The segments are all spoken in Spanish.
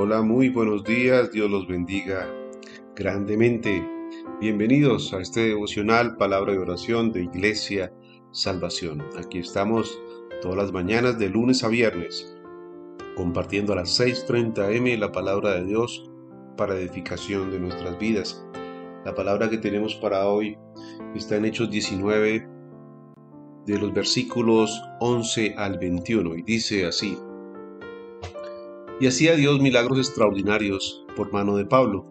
Hola, muy buenos días, Dios los bendiga grandemente. Bienvenidos a este devocional Palabra de Oración de Iglesia Salvación. Aquí estamos todas las mañanas de lunes a viernes, compartiendo a las 6.30 m la palabra de Dios para edificación de nuestras vidas. La palabra que tenemos para hoy está en Hechos 19 de los versículos 11 al 21 y dice así. Y hacía Dios milagros extraordinarios por mano de Pablo,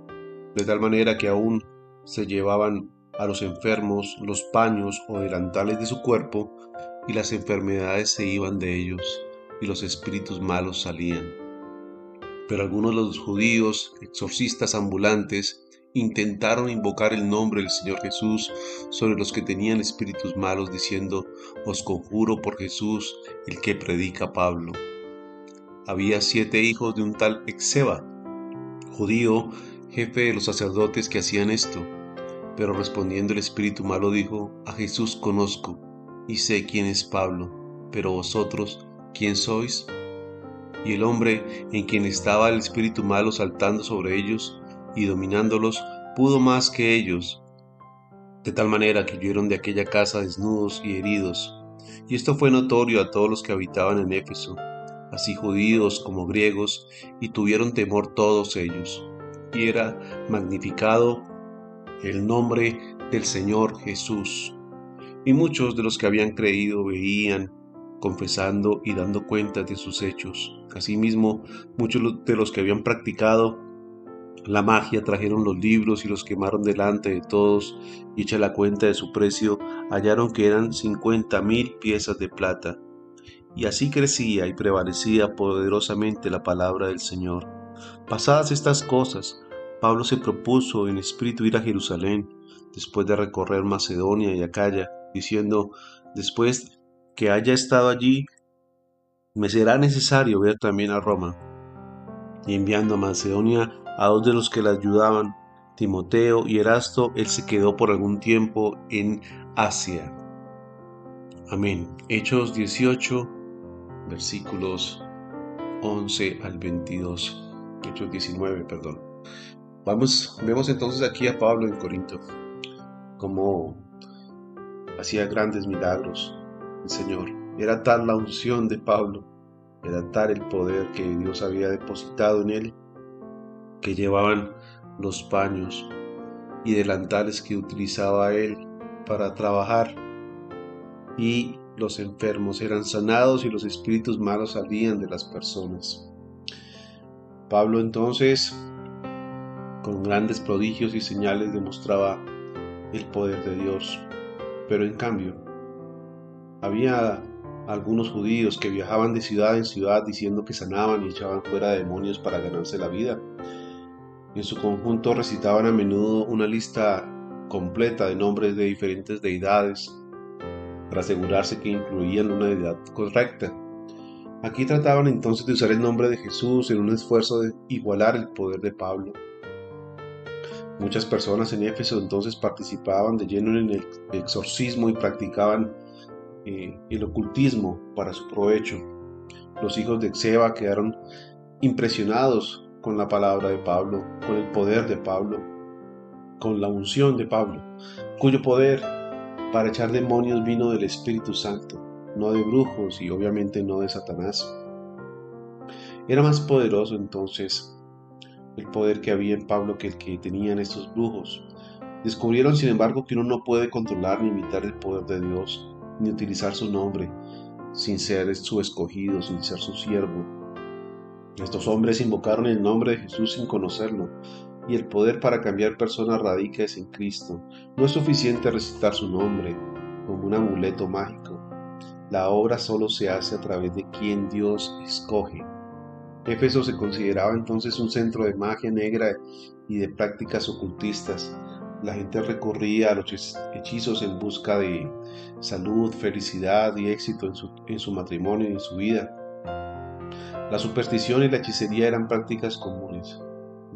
de tal manera que aún se llevaban a los enfermos los paños o delantales de su cuerpo, y las enfermedades se iban de ellos, y los espíritus malos salían. Pero algunos de los judíos, exorcistas ambulantes, intentaron invocar el nombre del Señor Jesús sobre los que tenían espíritus malos, diciendo, Os conjuro por Jesús, el que predica Pablo había siete hijos de un tal Exeba, judío, jefe de los sacerdotes que hacían esto. Pero respondiendo el espíritu malo dijo, a Jesús conozco y sé quién es Pablo, pero vosotros, ¿quién sois? Y el hombre en quien estaba el espíritu malo saltando sobre ellos y dominándolos, pudo más que ellos, de tal manera que huyeron de aquella casa desnudos y heridos. Y esto fue notorio a todos los que habitaban en Éfeso, así judíos como griegos, y tuvieron temor todos ellos. Y era magnificado el nombre del Señor Jesús. Y muchos de los que habían creído veían, confesando y dando cuenta de sus hechos. Asimismo, muchos de los que habían practicado la magia trajeron los libros y los quemaron delante de todos, y hecha la cuenta de su precio, hallaron que eran cincuenta mil piezas de plata y así crecía y prevalecía poderosamente la palabra del Señor. Pasadas estas cosas, Pablo se propuso en espíritu ir a Jerusalén, después de recorrer Macedonia y Acaya, diciendo, después que haya estado allí, me será necesario ver también a Roma. Y enviando a Macedonia a dos de los que la ayudaban, Timoteo y Erasto, él se quedó por algún tiempo en Asia. Amén. Hechos 18, versículos 11 al 22, Hechos 19, perdón. Vamos, vemos entonces aquí a Pablo en Corinto, como hacía grandes milagros el Señor. Era tal la unción de Pablo, era tal el poder que Dios había depositado en él, que llevaban los paños y delantales que utilizaba él para trabajar y los enfermos eran sanados y los espíritus malos salían de las personas. Pablo entonces, con grandes prodigios y señales, demostraba el poder de Dios. Pero en cambio, había algunos judíos que viajaban de ciudad en ciudad diciendo que sanaban y echaban fuera demonios para ganarse la vida. En su conjunto recitaban a menudo una lista completa de nombres de diferentes deidades para asegurarse que incluían una deidad correcta. Aquí trataban entonces de usar el nombre de Jesús en un esfuerzo de igualar el poder de Pablo. Muchas personas en Éfeso entonces participaban de lleno en el exorcismo y practicaban eh, el ocultismo para su provecho. Los hijos de Exeba quedaron impresionados con la palabra de Pablo, con el poder de Pablo, con la unción de Pablo, cuyo poder para echar demonios vino del Espíritu Santo, no de brujos y obviamente no de Satanás. Era más poderoso entonces el poder que había en Pablo que el que tenían estos brujos. Descubrieron, sin embargo, que uno no puede controlar ni imitar el poder de Dios, ni utilizar su nombre, sin ser su escogido, sin ser su siervo. Estos hombres invocaron el nombre de Jesús sin conocerlo, y el poder para cambiar personas radica en Cristo. No es suficiente recitar su nombre como un amuleto mágico. La obra solo se hace a través de quien Dios escoge. Éfeso se consideraba entonces un centro de magia negra y de prácticas ocultistas. La gente recurría a los hechizos en busca de salud, felicidad y éxito su, en su matrimonio y en su vida. La superstición y la hechicería eran prácticas comunes.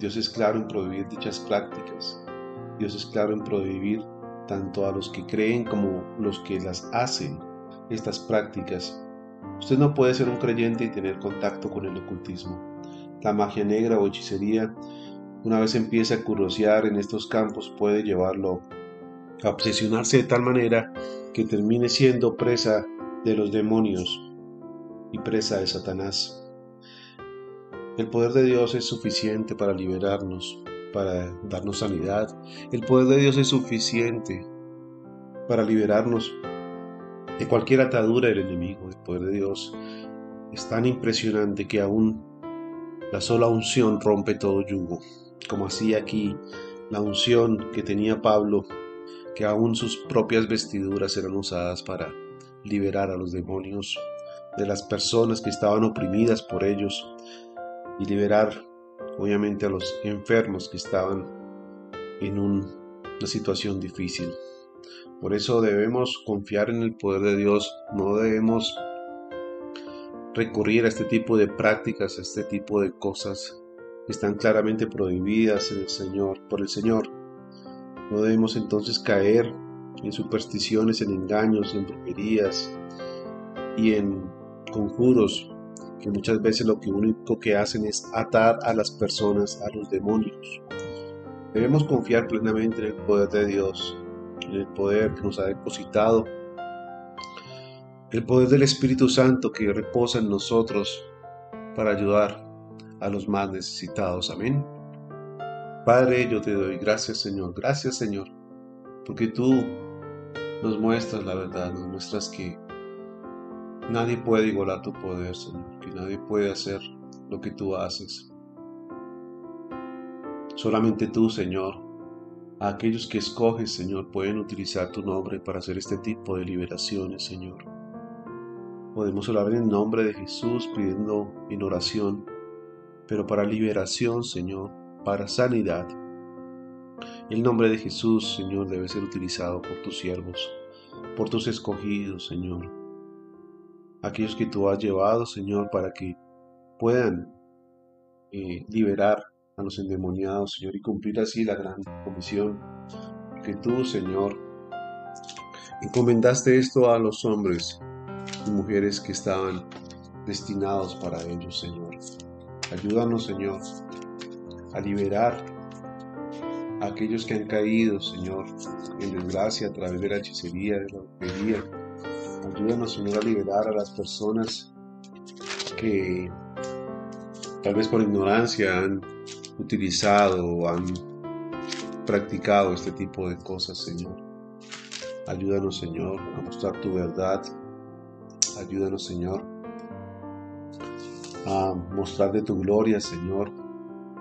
Dios es claro en prohibir dichas prácticas. Dios es claro en prohibir tanto a los que creen como los que las hacen estas prácticas. Usted no puede ser un creyente y tener contacto con el ocultismo. la magia negra o hechicería, una vez empieza a curiosear en estos campos, puede llevarlo a obsesionarse de tal manera que termine siendo presa de los demonios y presa de Satanás. El poder de Dios es suficiente para liberarnos, para darnos sanidad. El poder de Dios es suficiente para liberarnos de cualquier atadura del enemigo. El poder de Dios es tan impresionante que aún la sola unción rompe todo yugo, como hacía aquí la unción que tenía Pablo, que aún sus propias vestiduras eran usadas para liberar a los demonios de las personas que estaban oprimidas por ellos y liberar obviamente a los enfermos que estaban en una situación difícil. Por eso debemos confiar en el poder de Dios, no debemos recurrir a este tipo de prácticas, a este tipo de cosas que están claramente prohibidas en el Señor, por el Señor. No debemos entonces caer en supersticiones, en engaños, en brujerías y en conjuros que muchas veces lo único que hacen es atar a las personas a los demonios. Debemos confiar plenamente en el poder de Dios, en el poder que nos ha depositado, el poder del Espíritu Santo que reposa en nosotros para ayudar a los más necesitados. Amén. Padre, yo te doy gracias, Señor. Gracias, Señor, porque tú nos muestras la verdad, nos muestras que Nadie puede igualar tu poder, Señor, nadie puede hacer lo que tú haces. Solamente tú, Señor, aquellos que escoges, Señor, pueden utilizar tu nombre para hacer este tipo de liberaciones, Señor. Podemos orar en el nombre de Jesús pidiendo en oración, pero para liberación, Señor, para sanidad. El nombre de Jesús, Señor, debe ser utilizado por tus siervos, por tus escogidos, Señor aquellos que tú has llevado, Señor, para que puedan eh, liberar a los endemoniados, Señor, y cumplir así la gran comisión que tú, Señor, encomendaste esto a los hombres y mujeres que estaban destinados para ellos, Señor. Ayúdanos, Señor, a liberar a aquellos que han caído, Señor, en desgracia a través de la hechicería, de la brujería, Ayúdanos, Señor, a liberar a las personas que tal vez por ignorancia han utilizado o han practicado este tipo de cosas, Señor. Ayúdanos, Señor, a mostrar tu verdad. Ayúdanos, Señor, a mostrar de tu gloria, Señor,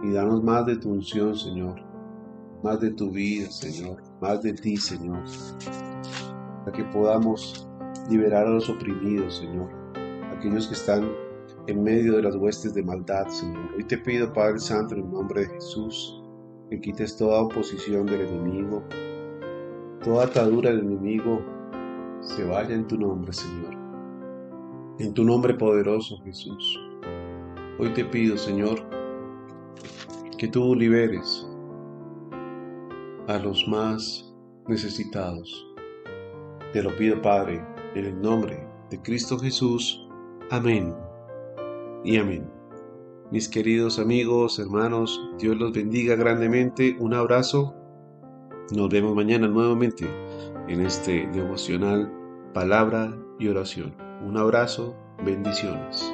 y danos más de tu unción, Señor, más de tu vida, Señor, más de ti, Señor, para que podamos liberar a los oprimidos, Señor, aquellos que están en medio de las huestes de maldad, Señor. Hoy te pido, Padre Santo, en el nombre de Jesús, que quites toda oposición del enemigo, toda atadura del enemigo, se vaya en tu nombre, Señor. En tu nombre poderoso, Jesús. Hoy te pido, Señor, que tú liberes a los más necesitados. Te lo pido, Padre, en el nombre de Cristo Jesús. Amén y amén. Mis queridos amigos, hermanos, Dios los bendiga grandemente. Un abrazo. Nos vemos mañana nuevamente en este devocional Palabra y Oración. Un abrazo, bendiciones.